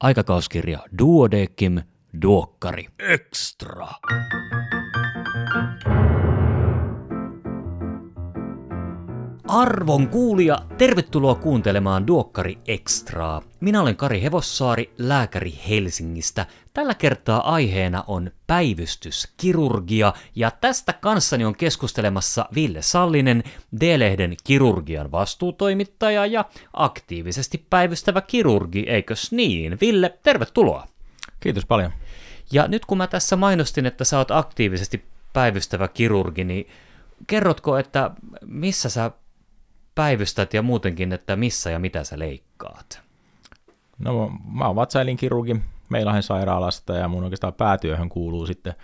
Aikakauskirja Duodekim Duokkari Extra. Arvon kuulija, tervetuloa kuuntelemaan Duokkari Extraa. Minä olen Kari Hevossaari, lääkäri Helsingistä. Tällä kertaa aiheena on päivystyskirurgia ja tästä kanssani on keskustelemassa Ville Sallinen, D-lehden kirurgian vastuutoimittaja ja aktiivisesti päivystävä kirurgi, eikös niin? Ville, tervetuloa. Kiitos paljon. Ja nyt kun mä tässä mainostin, että sä oot aktiivisesti päivystävä kirurgi, niin kerrotko, että missä sä päivystät ja muutenkin, että missä ja mitä sä leikkaat? No mä oon vatsaelinkirurgi Meilahen sairaalasta ja mun oikeastaan päätyöhön kuuluu sitten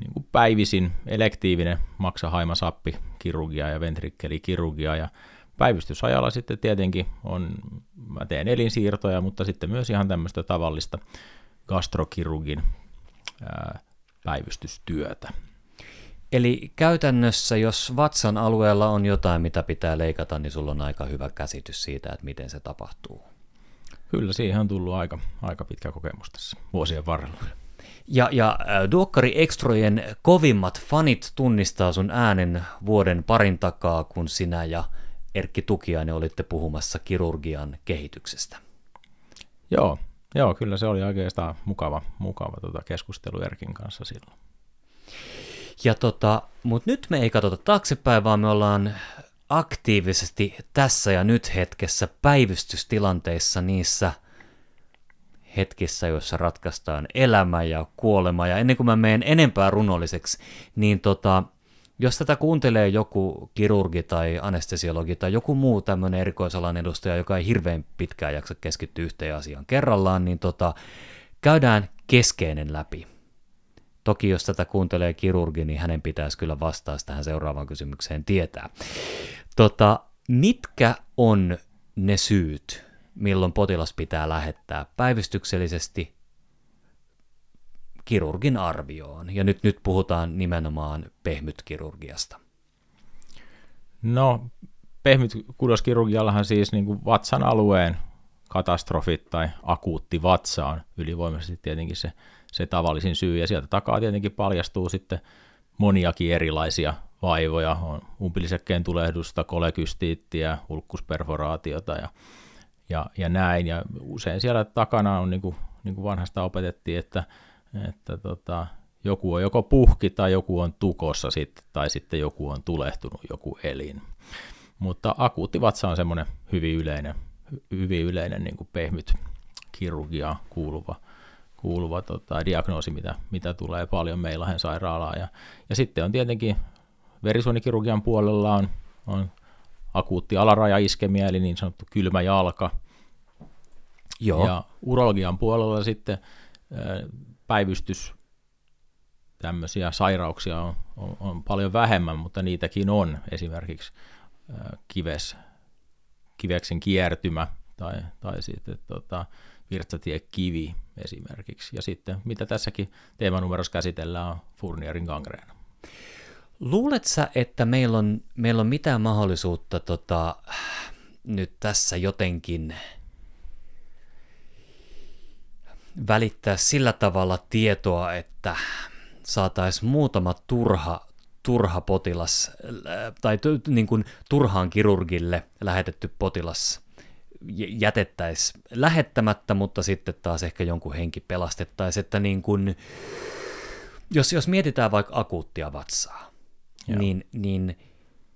niin kuin päivisin elektiivinen maksahaimasappi kirurgia ja ventrikkelikirurgia ja päivystysajalla sitten tietenkin on, mä teen elinsiirtoja, mutta sitten myös ihan tämmöistä tavallista gastrokirurgin ää, päivystystyötä. Eli käytännössä, jos vatsan alueella on jotain, mitä pitää leikata, niin sulla on aika hyvä käsitys siitä, että miten se tapahtuu. Kyllä, siihen on tullut aika, aika pitkä kokemus tässä vuosien varrella. Ja, ja äh, Duokkari Extrojen kovimmat fanit tunnistaa sun äänen vuoden parin takaa, kun sinä ja Erkki Tukiainen olitte puhumassa kirurgian kehityksestä. Joo, joo kyllä se oli oikeastaan mukava, mukava tota keskustelu Erkin kanssa silloin. Ja tota, mutta nyt me ei katsota taaksepäin, vaan me ollaan aktiivisesti tässä ja nyt hetkessä päivystystilanteissa niissä hetkissä, joissa ratkaistaan elämä ja kuolema. Ja ennen kuin mä menen enempää runolliseksi, niin tota, jos tätä kuuntelee joku kirurgi tai anestesiologi tai joku muu tämmöinen erikoisalan edustaja, joka ei hirveän pitkään jaksa keskittyä yhteen asiaan kerrallaan, niin tota, käydään keskeinen läpi. Toki jos tätä kuuntelee kirurgi, niin hänen pitäisi kyllä vastata tähän seuraavaan kysymykseen tietää. Tota, mitkä on ne syyt, milloin potilas pitää lähettää päivystyksellisesti kirurgin arvioon? Ja nyt, nyt puhutaan nimenomaan pehmytkirurgiasta. No, pehmytkudoskirurgiallahan siis niin kuin vatsan alueen katastrofit tai akuutti vatsa on ylivoimaisesti tietenkin se se tavallisin syy, ja sieltä takaa tietenkin paljastuu sitten moniakin erilaisia vaivoja, on umpilisekkeen tulehdusta, kolekystiittiä, ulkkusperforaatiota ja, ja, ja näin, ja usein siellä takana on, niin kuin, niin kuin vanhasta opetettiin, että, että tota, joku on joko puhki tai joku on tukossa sit, tai sitten joku on tulehtunut, joku elin. Mutta akuutti vatsa on semmoinen hyvin yleinen, hyvin yleinen niin kuin pehmyt kirurgia kuuluva kuuluva tota, diagnoosi, mitä, mitä tulee paljon meillä sairaalaan. Ja, ja sitten on tietenkin verisuonikirurgian puolella on, on akuutti alarajaiskemiä, eli niin sanottu kylmä jalka. Joo. Ja urologian puolella sitten päivystys, tämmöisiä sairauksia on, on, on paljon vähemmän, mutta niitäkin on esimerkiksi kives, kiveksen kiertymä tai, tai sitten tota, virtsatie-kivi esimerkiksi. Ja sitten, mitä tässäkin teemanumerossa käsitellään, on Furnierin gangreena. Luulet sä, että meillä on, meillä on mitään mahdollisuutta tota, nyt tässä jotenkin välittää sillä tavalla tietoa, että saataisiin muutama turha, turha potilas tai niin kuin turhaan kirurgille lähetetty potilas jätettäisiin lähettämättä, mutta sitten taas ehkä jonkun henki pelastettaisiin, että niin kun, jos, jos mietitään vaikka akuuttia vatsaa, niin, niin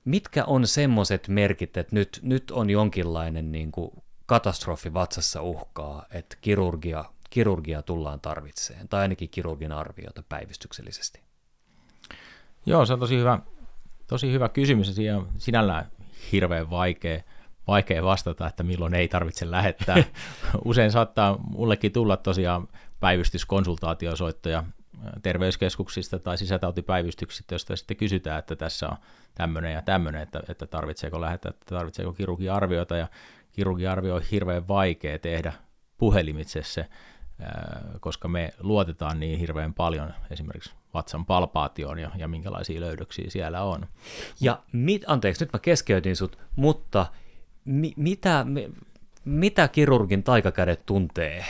mitkä on semmoiset merkit, että nyt, nyt on jonkinlainen niin kuin katastrofi vatsassa uhkaa, että kirurgia, kirurgia tullaan tarvitseen, tai ainakin kirurgin arviota päivystyksellisesti? Joo, se on tosi hyvä, tosi hyvä kysymys ja sinällään hirveän vaikea vaikea vastata, että milloin ei tarvitse lähettää. Usein saattaa mullekin tulla tosiaan päivystyskonsultaatiosoittoja terveyskeskuksista tai sisätautipäivystyksistä, joista sitten kysytään, että tässä on tämmöinen ja tämmöinen, että, että tarvitseeko lähettää, että tarvitseeko kirurgiarviota, ja kirurgiarvio on hirveän vaikea tehdä puhelimitse se, koska me luotetaan niin hirveän paljon esimerkiksi vatsan palpaatioon ja, ja minkälaisia löydöksiä siellä on. Ja mit, anteeksi, nyt mä keskeytin sut, mutta mi, mitä, mi, mitä kirurgin taikakädet tuntee,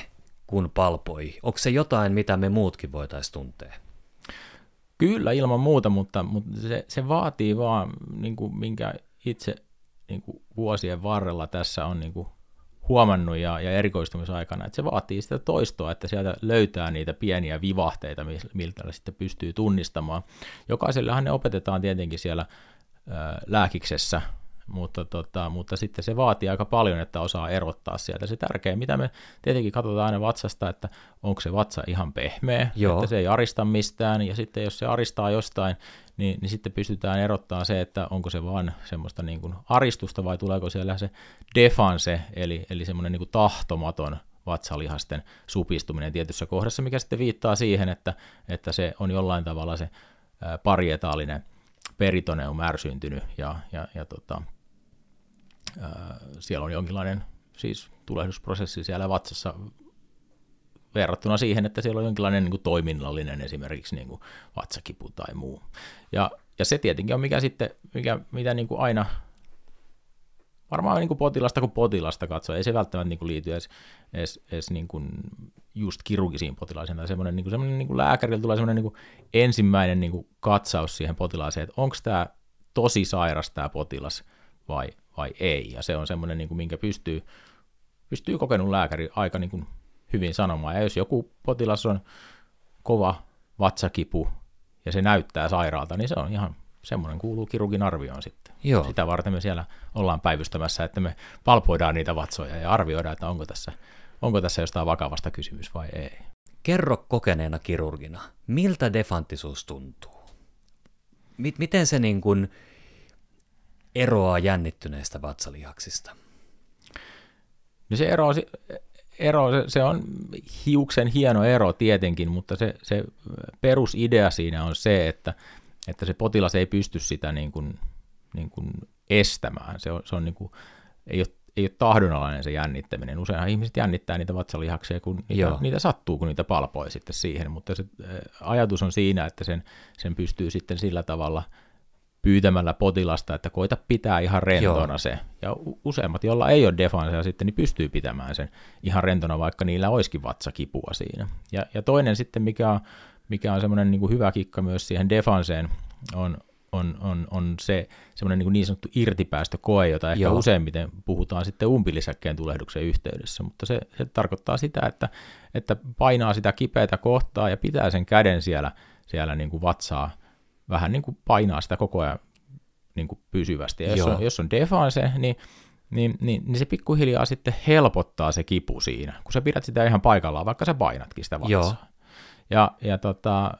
kun palpoi? Onko se jotain, mitä me muutkin voitaisiin tuntea? Kyllä ilman muuta, mutta, mutta se, se vaatii vaan, niin kuin, minkä itse niin kuin vuosien varrella tässä on niin kuin huomannut ja, ja erikoistumisaikana, että se vaatii sitä toistoa, että sieltä löytää niitä pieniä vivahteita, miltä sitten pystyy tunnistamaan. Jokaisellehan ne opetetaan tietenkin siellä ää, lääkiksessä, mutta, tota, mutta sitten se vaatii aika paljon, että osaa erottaa sieltä se tärkeä, mitä me tietenkin katsotaan aina vatsasta, että onko se vatsa ihan pehmeä, Joo. että se ei arista mistään, ja sitten jos se aristaa jostain, niin, niin sitten pystytään erottamaan se, että onko se vaan semmoista niin kuin aristusta vai tuleeko siellä se defanse, eli, eli semmoinen niin kuin tahtomaton vatsalihasten supistuminen tietyssä kohdassa, mikä sitten viittaa siihen, että, että se on jollain tavalla se parietaalinen peritoneum ärsyntynyt ja, ja, ja tota, ää, siellä on jonkinlainen siis tulehdusprosessi siellä vatsassa verrattuna siihen, että siellä on jonkinlainen niin kuin toiminnallinen esimerkiksi niin kuin vatsakipu tai muu. Ja, ja se tietenkin on mikä sitten, mikä, mitä niin kuin aina varmaan niin kuin potilasta kuin potilasta katsoo, ei se välttämättä niin kuin liity edes, edes, edes niin kuin just kirurgisiin potilaisiin, tai semmoinen, niin kuin, semmoinen niin kuin lääkärillä tulee semmoinen niin kuin ensimmäinen niin kuin katsaus siihen potilaaseen, että onko tämä tosi sairas tämä potilas vai, vai ei, ja se on semmoinen, niin kuin, minkä pystyy, pystyy kokenut lääkäri aika niin kuin hyvin sanomaan. Ja jos joku potilas on kova vatsakipu ja se näyttää sairaalta, niin se on ihan semmoinen kuuluu kirurgin arvioon sitten. Joo. Sitä varten me siellä ollaan päivystämässä, että me palpoidaan niitä vatsoja ja arvioidaan, että onko tässä, onko tässä jostain vakavasta kysymys vai ei. Kerro kokeneena kirurgina, miltä defantisuus tuntuu? Miten se niin kuin eroaa jännittyneistä vatsalihaksista? No se eroaa ero, se, se on hiuksen hieno ero tietenkin, mutta se, se perusidea siinä on se, että, että se potilas ei pysty sitä niin kuin, niin kuin estämään. Se on, se on niin kuin, ei, ole, ei ole tahdonalainen se jännittäminen. Useinhan ihmiset jännittää niitä vatsalihaksia, kun niitä, niitä sattuu, kun niitä palpoi sitten siihen, mutta se ajatus on siinä, että sen, sen pystyy sitten sillä tavalla – pyytämällä potilasta, että koita pitää ihan rentona Joo. se. Ja useimmat, joilla ei ole defansea sitten, niin pystyy pitämään sen ihan rentona, vaikka niillä olisikin vatsakipua siinä. Ja, ja toinen sitten, mikä on, mikä on semmoinen niin kuin hyvä kikka myös siihen defanseen, on, on, on, on se semmoinen niin, niin sanottu irtipäästökoe, jota ehkä Joo. useimmiten puhutaan sitten umpilisäkkeen tulehduksen yhteydessä, mutta se, se tarkoittaa sitä, että, että painaa sitä kipeätä kohtaa ja pitää sen käden siellä, siellä niin kuin vatsaa vähän niin kuin painaa sitä koko ajan niin kuin pysyvästi. Ja jos on, jos on defense, niin, niin, niin, niin se pikkuhiljaa sitten helpottaa se kipu siinä, kun sä pidät sitä ihan paikallaan, vaikka sä painatkin sitä vatsaa. Joo. Ja, ja tota,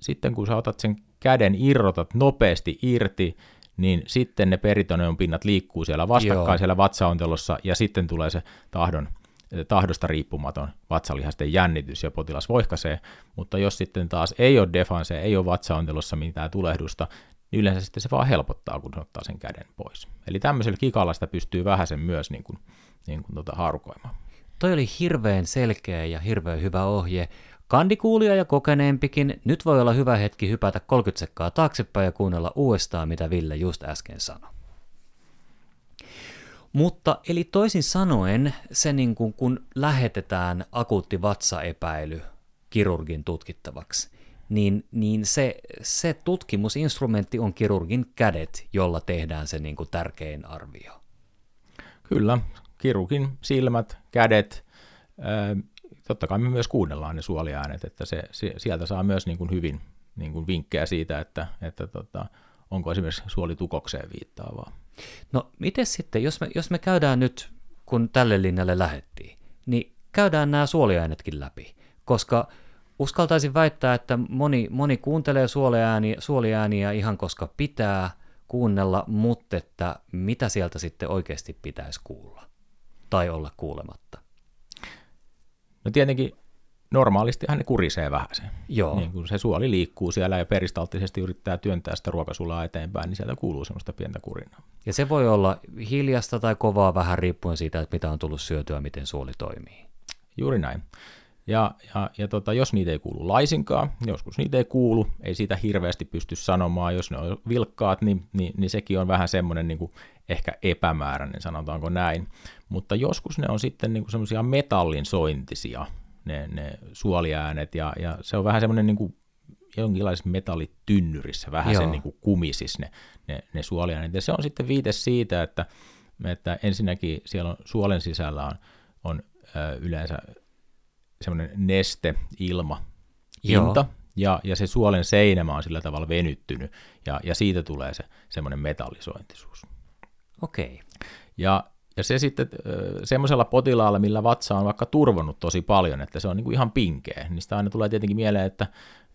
sitten kun sä otat sen käden, irrotat nopeasti irti, niin sitten ne peritoneon pinnat liikkuu siellä vastakkain Joo. siellä vatsaontelossa, ja sitten tulee se tahdon tahdosta riippumaton vatsalihasten jännitys ja potilas voihkaisee, mutta jos sitten taas ei ole defanse, ei ole vatsaontelossa mitään tulehdusta, niin yleensä sitten se vaan helpottaa, kun ottaa sen käden pois. Eli tämmöisellä kikalla sitä pystyy vähän sen myös niin kuin, niin kuin tuota haarukoimaan. Toi oli hirveän selkeä ja hirveän hyvä ohje. Kandikuulija ja kokeneempikin, nyt voi olla hyvä hetki hypätä 30 sekkaa taaksepäin ja kuunnella uudestaan, mitä Ville just äsken sanoi. Mutta eli toisin sanoen, se niin kuin, kun lähetetään akuutti vatsaepäily kirurgin tutkittavaksi, niin, niin se, se tutkimusinstrumentti on kirurgin kädet, jolla tehdään se niin kuin tärkein arvio. Kyllä, kirurgin silmät, kädet, totta kai me myös kuunnellaan ne suoliäänet, että se, sieltä saa myös niin kuin hyvin niin kuin vinkkejä siitä, että, että tota, onko esimerkiksi suolitukokseen viittaavaa. No miten sitten, jos me, jos me käydään nyt, kun tälle linjalle lähettiin, niin käydään nämä suoliainetkin läpi, koska uskaltaisin väittää, että moni, moni kuuntelee suoliääniä, suoliääniä ihan koska pitää kuunnella, mutta että mitä sieltä sitten oikeasti pitäisi kuulla tai olla kuulematta. No tietenkin normaalistihan ne kurisee vähän se. Joo. Niin kun se suoli liikkuu siellä ja peristalttisesti yrittää työntää sitä ruokasulaa eteenpäin, niin sieltä kuuluu semmoista pientä kurinaa. Ja se voi olla hiljasta tai kovaa vähän riippuen siitä, että mitä on tullut syötyä, miten suoli toimii. Juuri näin. Ja, ja, ja tota, jos niitä ei kuulu laisinkaan, joskus niitä ei kuulu, ei siitä hirveästi pysty sanomaan, jos ne on vilkkaat, niin, niin, niin sekin on vähän semmoinen niin kuin ehkä epämääräinen, sanotaanko näin. Mutta joskus ne on sitten niin semmoisia metallin sointisia, ne, ne suoliäänet, ja, ja se on vähän semmoinen niin kuin jonkinlaisessa metallitynnyrissä, vähän Joo. sen niin kuin kumisis ne, ne, ne suoliäänet. Ja se on sitten viite siitä, että, että ensinnäkin siellä on suolen sisällä on, on ö, yleensä semmoinen neste, ilma, pinta, ja, ja se suolen seinämä on sillä tavalla venyttynyt, ja, ja siitä tulee se semmoinen metallisointisuus. Okei. Ja, ja se sitten ö, semmoisella potilaalla, millä vatsa on vaikka turvonnut tosi paljon, että se on niin kuin ihan pinkeä, niin sitä aina tulee tietenkin mieleen, että,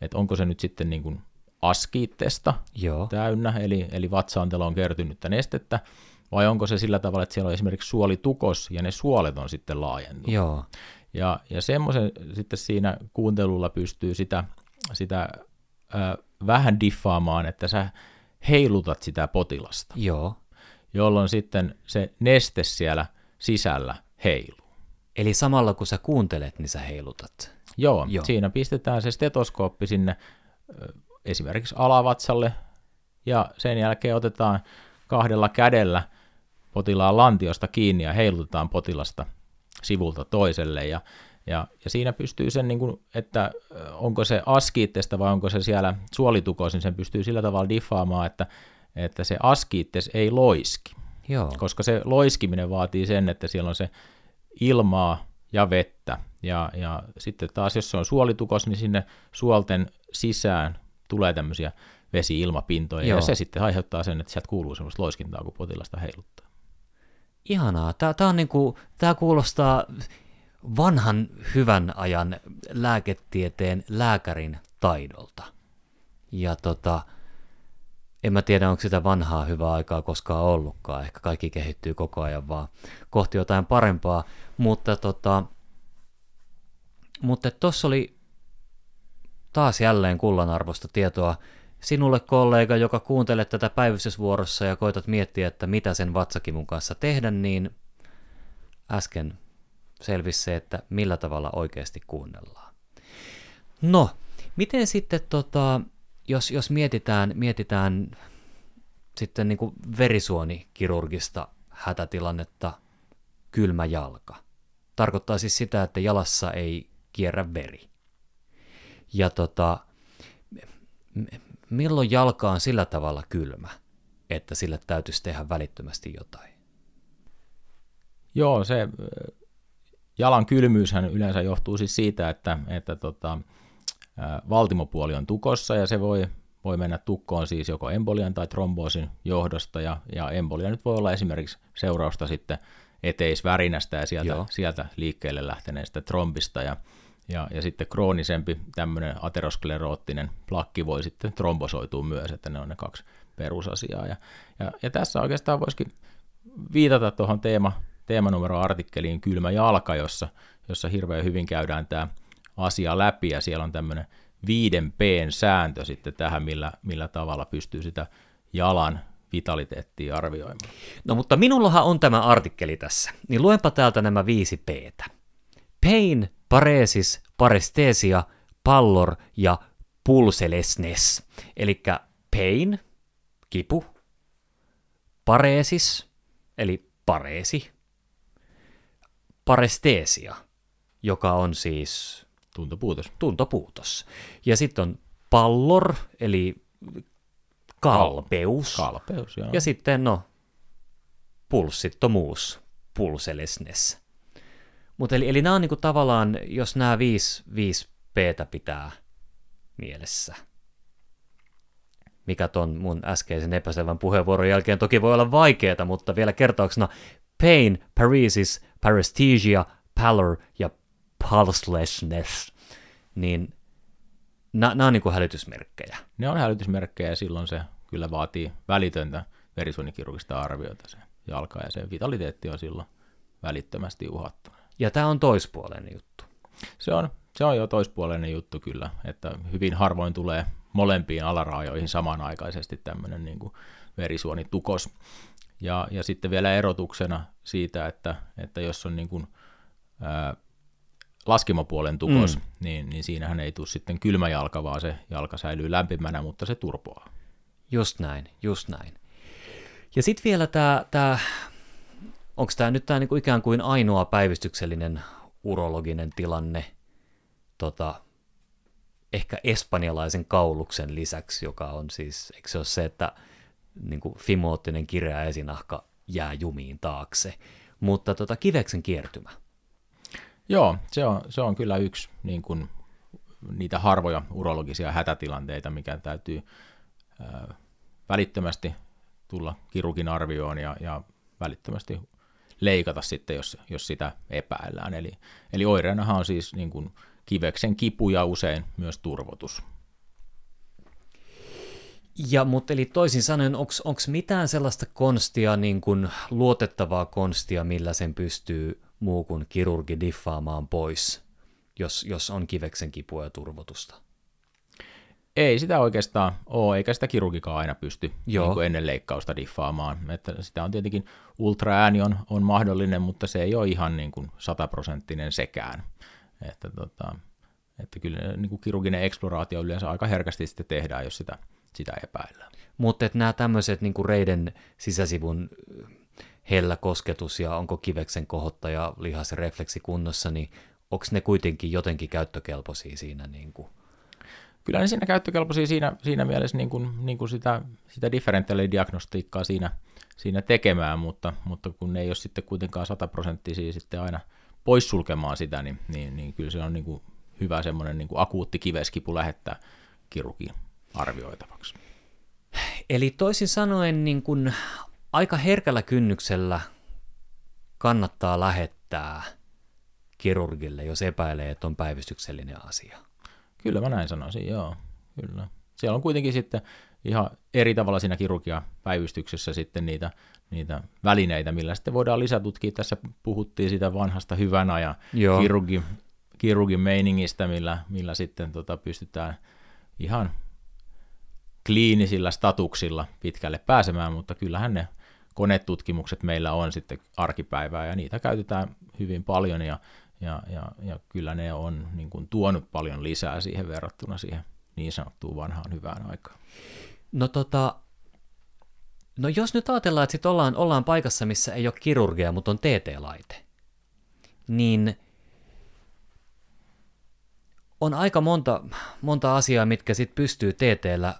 että onko se nyt sitten niin kuin askiittesta Joo. täynnä, eli, eli vatsaantelo on kertynyttä nestettä, vai onko se sillä tavalla, että siellä on esimerkiksi suolitukos ja ne suolet on sitten laajentunut. Joo. Ja, ja semmoisen sitten siinä kuuntelulla pystyy sitä, sitä ö, vähän diffaamaan, että sä heilutat sitä potilasta, Joo. Jolloin sitten se neste siellä sisällä heiluu. Eli samalla kun sä kuuntelet, niin sä heilutat. Joo, Joo. Siinä pistetään se stetoskooppi sinne esimerkiksi alavatsalle ja sen jälkeen otetaan kahdella kädellä potilaan lantiosta kiinni ja heilutetaan potilasta sivulta toiselle ja, ja, ja siinä pystyy sen, niin kuin, että onko se askiittesta vai onko se siellä suolitukos, niin sen pystyy sillä tavalla diffaamaan, että, että se askiittes ei loiski Joo. koska se loiskiminen vaatii sen, että siellä on se ilmaa ja vettä. Ja, ja sitten taas, jos se on suolitukos, niin sinne suolten sisään tulee tämmöisiä vesi-ilmapintoja, Joo. ja se sitten aiheuttaa sen, että sieltä kuuluu semmoista loiskintaa, kun potilasta heiluttaa. Ihanaa. Tää, tää, on niinku, tää kuulostaa vanhan hyvän ajan lääketieteen lääkärin taidolta. Ja tota, en mä tiedä, onko sitä vanhaa hyvää aikaa koskaan ollutkaan. Ehkä kaikki kehittyy koko ajan vaan kohti jotain parempaa. Mutta tota, mutta tuossa oli taas jälleen kullanarvoista tietoa sinulle kollega, joka kuuntelet tätä päivystysvuorossa ja koitat miettiä, että mitä sen vatsakivun kanssa tehdä, niin äsken selvisi se, että millä tavalla oikeasti kuunnellaan. No, miten sitten, tota, jos, jos mietitään, mietitään sitten niin verisuonikirurgista hätätilannetta, kylmä jalka. Tarkoittaa siis sitä, että jalassa ei kierrä veri. Ja tota, milloin jalka on sillä tavalla kylmä, että sille täytyisi tehdä välittömästi jotain? Joo, se jalan kylmyyshän yleensä johtuu siis siitä, että, että tota, valtimopuoli on tukossa ja se voi, voi mennä tukkoon siis joko embolian tai tromboosin johdosta ja, ja embolia nyt voi olla esimerkiksi seurausta sitten eteisvärinästä ja sieltä, Joo. sieltä liikkeelle lähteneestä trombista ja, ja, ja sitten kroonisempi tämmöinen ateroskleroottinen plakki voi sitten trombosoitua myös, että ne on ne kaksi perusasiaa. Ja, ja, ja tässä oikeastaan voisikin viitata tuohon teema, teemanumeroartikkeliin Kylmä jalka, jossa, jossa hirveän hyvin käydään tämä asia läpi ja siellä on tämmöinen viiden P:n sääntö sitten tähän, millä, millä tavalla pystyy sitä jalan vitaliteettia arvioimaan. No mutta minullahan on tämä artikkeli tässä, niin luenpa täältä nämä viisi P:tä. Pain, paresis, parestesia, pallor ja pulselessness. Eli pain, kipu, paresis, eli pareesi, parestesia, joka on siis Tuntopuutos. tuntopuutos. Ja sitten on pallor, eli kalpeus. Kalpeus, joo. Ja sitten, no, pulssittomuus, pulselessness. Mutta eli, eli nämä on niinku tavallaan, jos nämä viisi, viisi Ptä pitää mielessä, mikä ton mun äskeisen epäselvän puheenvuoron jälkeen toki voi olla vaikeaa, mutta vielä kertauksena pain, paresis, paresthesia, pallor ja pulselessness, niin nämä on niinku hälytysmerkkejä. Ne on hälytysmerkkejä ja silloin se kyllä vaatii välitöntä verisuonikirurgista arviota se jalka ja se vitaliteetti on silloin välittömästi uhattuna. Ja tämä on toispuoleinen juttu. Se on, se on jo toispuoleinen juttu kyllä, että hyvin harvoin tulee molempiin alaraajoihin samanaikaisesti tämmöinen niin kuin verisuonitukos. Ja, ja sitten vielä erotuksena siitä, että, että jos on niin kuin, ää, laskimopuolen tukos, mm. niin, niin siinähän ei tule sitten kylmä jalka, vaan se jalka säilyy lämpimänä, mutta se turpoaa. Just näin, just näin. Ja sitten vielä tämä, tää, onko tämä nyt tämä niinku ikään kuin ainoa päivystyksellinen urologinen tilanne, tota, ehkä espanjalaisen kauluksen lisäksi, joka on siis, eikö se ole se, että niin kuin fimoottinen kireä esinahka jää jumiin taakse, mutta tota, kiveksen kiertymä. Joo, se on, se on kyllä yksi niin kuin, niitä harvoja urologisia hätätilanteita, mikä täytyy ää, välittömästi tulla kirurgin arvioon ja, ja välittömästi leikata sitten, jos, jos sitä epäillään. Eli, eli oireenahan on siis niin kuin kiveksen kipu ja usein myös turvotus. Ja, mutta eli toisin sanoen, onko mitään sellaista konstia, niin kuin luotettavaa konstia, millä sen pystyy muu kuin kirurgi diffaamaan pois, jos, jos on kiveksen kipua ja turvotusta? Ei sitä oikeastaan ole, eikä sitä kirurgikaan aina pysty Joo. Niin kuin ennen leikkausta diffaamaan. Että sitä on tietenkin, ultraääni on, on mahdollinen, mutta se ei ole ihan niin kuin sataprosenttinen sekään. Että, tota, että kyllä niin kuin kirurginen eksploraatio yleensä aika herkästi sitten tehdään, jos sitä, sitä epäillään. Mutta nämä tämmöiset niin kuin reiden sisäsivun hellä kosketus ja onko kiveksen kohottaja lihasrefleksi kunnossa, niin onko ne kuitenkin jotenkin käyttökelpoisia siinä niin kuin kyllä ne siinä käyttökelpoisia siinä, siinä mielessä niin kuin, niin kuin sitä, sitä differentiaalidiagnostiikkaa siinä, siinä tekemään, mutta, mutta kun ne ei ole sitten kuitenkaan sataprosenttisia sitten aina poissulkemaan sitä, niin, niin, niin kyllä se on niin kuin hyvä semmoinen niin kuin akuutti kiveskipu lähettää kirurgiin arvioitavaksi. Eli toisin sanoen niin kuin aika herkällä kynnyksellä kannattaa lähettää kirurgille, jos epäilee, että on päivystyksellinen asia. Kyllä mä näin sanoisin, joo. Kyllä. Siellä on kuitenkin sitten ihan eri tavalla siinä kirurgia-päivystyksessä sitten niitä, niitä välineitä, millä sitten voidaan lisätutkia. Tässä puhuttiin sitä vanhasta hyvän ajan kirurgi, kirurgin meiningistä, millä, millä sitten tota pystytään ihan kliinisillä statuksilla pitkälle pääsemään, mutta kyllähän ne konetutkimukset meillä on sitten arkipäivää ja niitä käytetään hyvin paljon ja ja, ja, ja kyllä ne on niin kuin, tuonut paljon lisää siihen verrattuna siihen niin sanottuun vanhaan hyvään aikaan. No tota, no jos nyt ajatellaan, että sit ollaan, ollaan paikassa, missä ei ole kirurgia, mutta on TT-laite, niin on aika monta, monta asiaa, mitkä sit pystyy TTllä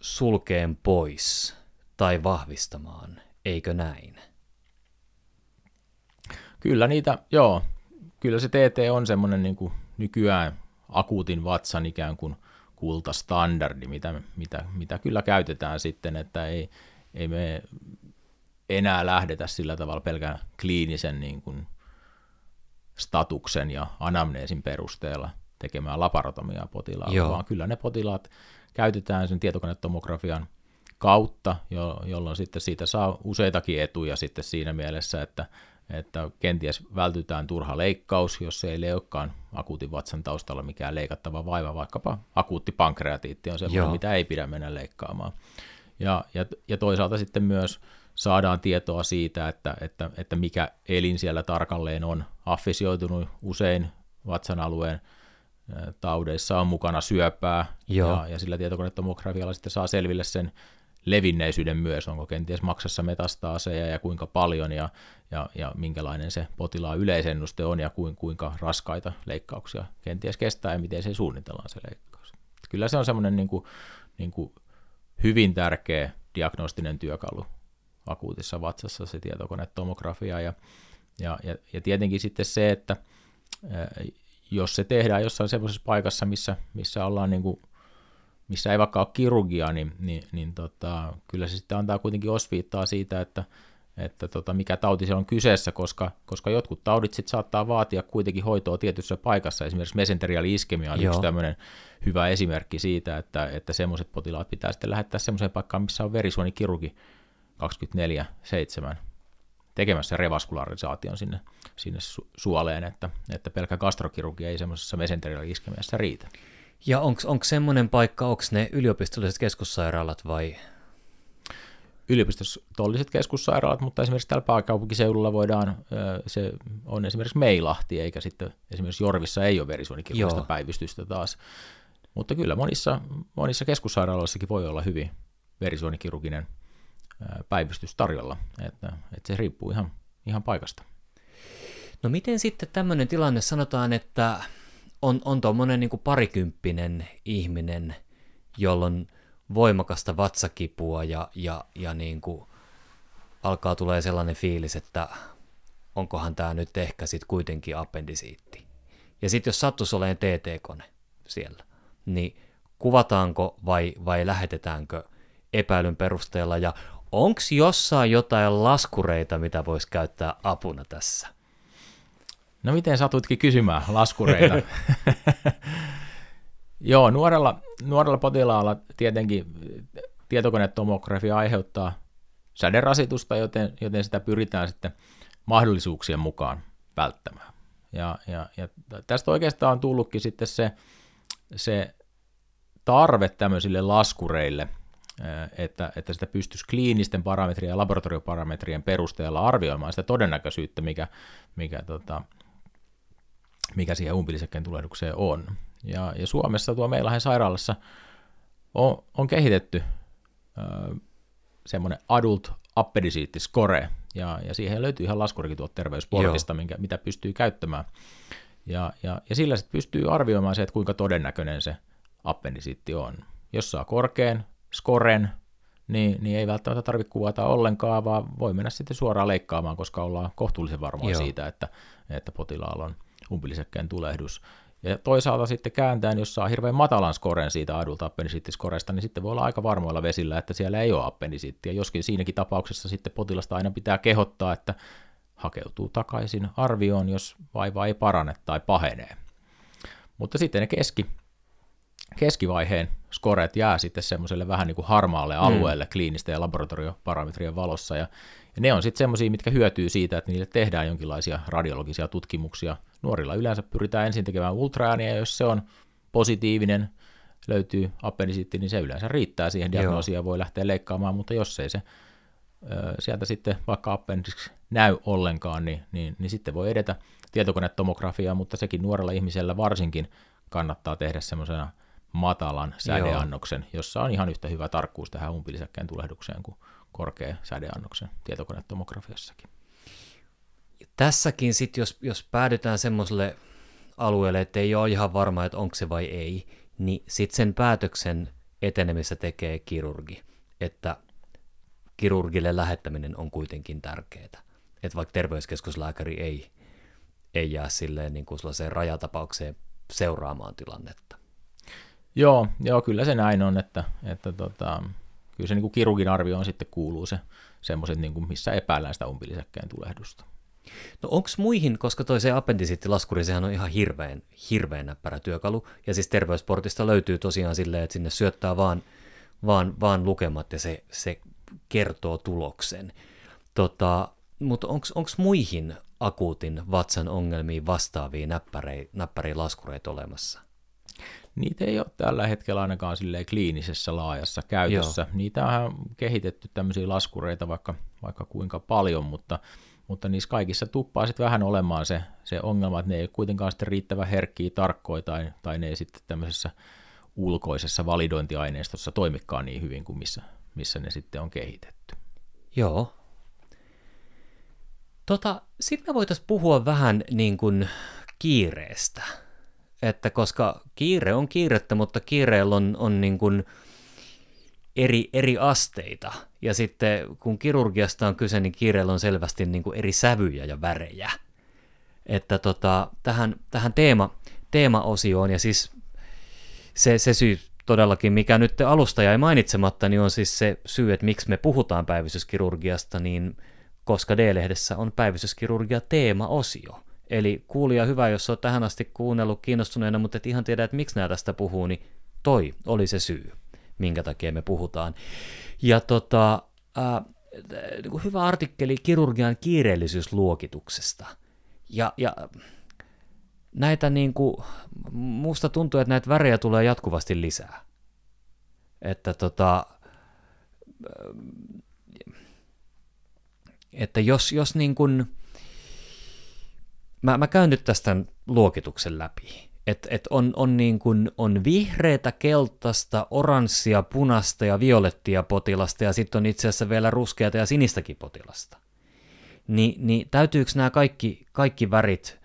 sulkeen pois tai vahvistamaan, eikö näin? Kyllä niitä, joo, kyllä se TT on semmoinen niin kuin nykyään akuutin vatsan ikään kuin kultastandardi, mitä, mitä, mitä kyllä käytetään sitten, että ei, ei me enää lähdetä sillä tavalla pelkään kliinisen niin kuin statuksen ja anamneesin perusteella tekemään laparotomiaa potilaalle, vaan kyllä ne potilaat käytetään sen tietokonetomografian kautta, jo, jolloin sitten siitä saa useitakin etuja sitten siinä mielessä, että että kenties vältytään turha leikkaus, jos se ei olekaan akuutin vatsan taustalla mikään leikattava vaiva, vaikkapa akuutti pankreatiitti on sellainen, mitä ei pidä mennä leikkaamaan. Ja, ja, ja toisaalta sitten myös saadaan tietoa siitä, että, että, että mikä elin siellä tarkalleen on affisioitunut usein vatsan alueen taudeissa on mukana syöpää, ja, ja sillä tietokonetomografialla sitten saa selville sen levinneisyyden myös, onko kenties maksassa metastaaseja ja kuinka paljon ja, ja, ja minkälainen se potilaan yleisennuste on ja kuinka raskaita leikkauksia kenties kestää ja miten se suunnitellaan se leikkaus. Kyllä se on semmoinen niin kuin, niin kuin hyvin tärkeä diagnostinen työkalu akuutissa vatsassa se tietokonetomografia ja, ja, ja, ja tietenkin sitten se, että jos se tehdään jossain semmoisessa paikassa, missä, missä ollaan niin kuin missä ei vaikka ole kirurgia, niin, niin, niin tota, kyllä se sitten antaa kuitenkin osviittaa siitä, että, että tota, mikä tauti se on kyseessä, koska, koska jotkut taudit sit saattaa vaatia kuitenkin hoitoa tietyssä paikassa. Esimerkiksi mesenteriaali iskemia on Joo. yksi tämmöinen hyvä esimerkki siitä, että, että semmoiset potilaat pitää sitten lähettää semmoiseen paikkaan, missä on verisuonikirurgi 24-7 tekemässä revaskularisaation sinne, sinne su- suoleen, että, että pelkkä gastrokirurgia ei semmoisessa mesenteriaali iskemiassa riitä. Ja onko semmoinen paikka, onko ne yliopistolliset keskussairaalat vai? Yliopistolliset keskussaairaalat, mutta esimerkiksi täällä pääkaupunkiseudulla voidaan, se on esimerkiksi Meilahti, eikä sitten esimerkiksi Jorvissa ei ole verisuonikirurgista päivystystä taas. Mutta kyllä monissa, monissa keskussairaaloissakin voi olla hyvin verisuonikirurginen päivystys tarjolla, että, että se riippuu ihan, ihan paikasta. No miten sitten tämmöinen tilanne, sanotaan, että on, on tuommoinen niin parikymppinen ihminen, jolla on voimakasta vatsakipua ja, ja, ja niin kuin alkaa tulee sellainen fiilis, että onkohan tämä nyt ehkä sitten kuitenkin appendisiitti. Ja sitten jos sattuisi olemaan TT-kone siellä, niin kuvataanko vai, vai lähetetäänkö epäilyn perusteella ja onko jossain jotain laskureita, mitä voisi käyttää apuna tässä? No miten satutkin kysymään laskureita? Joo, nuorella, nuorella potilaalla tietenkin tietokonetomografia aiheuttaa säderasitusta, joten, joten sitä pyritään sitten mahdollisuuksien mukaan välttämään. Ja, ja, ja tästä oikeastaan on tullutkin sitten se, se tarve tämmöisille laskureille, että, että sitä pystyisi kliinisten parametrien ja laboratorioparametrien perusteella arvioimaan sitä todennäköisyyttä, mikä, mikä, tota, mikä siihen umpilisäkkeen tulehdukseen on. Ja, ja Suomessa tuo meillähän sairaalassa on, on kehitetty semmoinen adult appendicitis score, ja, ja siihen löytyy ihan laskurikin tuolta terveysportista, minkä, mitä pystyy käyttämään. Ja, ja, ja sillä sitten pystyy arvioimaan se, että kuinka todennäköinen se appendisiitti on. Jos saa korkean skoren, niin, niin ei välttämättä tarvitse kuvata ollenkaan, vaan voi mennä sitten suoraan leikkaamaan, koska ollaan kohtuullisen varmoja Joo. siitä, että, että potilaalla on umpilisäkkeen tulehdus. Ja toisaalta sitten kääntäen, jos saa hirveän matalan skoren siitä adulta appendisittiskoresta, niin sitten voi olla aika varmoilla vesillä, että siellä ei ole appendisittiä. Joskin siinäkin tapauksessa sitten potilasta aina pitää kehottaa, että hakeutuu takaisin arvioon, jos vaiva ei parane tai pahenee. Mutta sitten ne keski, keskivaiheen skoret jää sitten semmoiselle vähän niin kuin harmaalle mm. alueelle mm. kliinisten ja laboratorioparametrien valossa, ja, ja ne on sitten semmoisia, mitkä hyötyy siitä, että niille tehdään jonkinlaisia radiologisia tutkimuksia. Nuorilla yleensä pyritään ensin tekemään ultraääniä, ja jos se on positiivinen, löytyy appendisiitti, niin se yleensä riittää siihen diagnoosia ja voi lähteä leikkaamaan, mutta jos ei se sieltä sitten vaikka appendiksi näy ollenkaan, niin, niin, niin sitten voi edetä tietokonetomografiaa, mutta sekin nuorella ihmisellä varsinkin kannattaa tehdä semmoisena matalan sädeannoksen, Joo. jossa on ihan yhtä hyvä tarkkuus tähän umpilisäkkeen tulehdukseen kuin korkea sädeannoksen tietokonetomografiassakin. Tässäkin sitten, jos, jos päädytään semmoiselle alueelle, että ei ole ihan varma, että onko se vai ei, niin sitten sen päätöksen etenemistä tekee kirurgi, että kirurgille lähettäminen on kuitenkin tärkeää. Että vaikka terveyskeskuslääkäri ei, ei jää silleen niin kuin rajatapaukseen seuraamaan tilannetta. Joo, joo, kyllä se näin on, että, että tota, kyllä se niin kuin kirurgin arvioon sitten kuuluu se semmoiset, niin missä epäillään sitä umpilisäkkeen tulehdusta. No onko muihin, koska toi se appendisiittilaskuri, sehän on ihan hirveän, hirveän näppärä työkalu, ja siis terveysportista löytyy tosiaan silleen, että sinne syöttää vaan, vaan, vaan lukemat ja se, se kertoo tuloksen. Tota, mutta onko muihin akuutin vatsan ongelmiin vastaavia näppäriä laskureita olemassa? Niitä ei ole tällä hetkellä ainakaan silleen kliinisessä laajassa käytössä. Joo. Niitä on kehitetty tämmöisiä laskureita vaikka, vaikka kuinka paljon, mutta, mutta niissä kaikissa tuppaa sitten vähän olemaan se, se ongelma, että ne ei kuitenkaan sitten riittävän herkkiä, tarkkoja tai, tai ne ei sitten tämmöisessä ulkoisessa validointiaineistossa toimikaan niin hyvin kuin missä, missä ne sitten on kehitetty. Joo. Tota, sitten me voitaisiin puhua vähän niin kuin kiireestä että koska kiire on kiirettä, mutta kiireellä on, on niin kuin eri, eri asteita. Ja sitten kun kirurgiasta on kyse, niin kiireellä on selvästi niin kuin eri sävyjä ja värejä. Että tota, tähän, tähän teema, teemaosioon, ja siis se, se syy todellakin, mikä nyt alusta jäi mainitsematta, niin on siis se syy, että miksi me puhutaan päivystyskirurgiasta, niin koska D-lehdessä on päivystyskirurgia teemaosio. Eli kuulija hyvä, jos olet tähän asti kuunnellut kiinnostuneena, mutta et ihan tiedä, että miksi nämä tästä puhuu, niin toi oli se syy, minkä takia me puhutaan. Ja tota, äh, hyvä artikkeli kirurgian kiireellisyysluokituksesta. Ja, ja näitä niin kuin, musta tuntuu, että näitä värejä tulee jatkuvasti lisää. Että tota, että jos, jos niin kuin, mä, mä käyn nyt tästä luokituksen läpi. Et, et on, on, niin kuin, on vihreätä, keltaista, oranssia, punasta ja violettia potilasta ja sitten on itse asiassa vielä ruskeata ja sinistäkin potilasta. Ni, niin täytyykö nämä kaikki, kaikki värit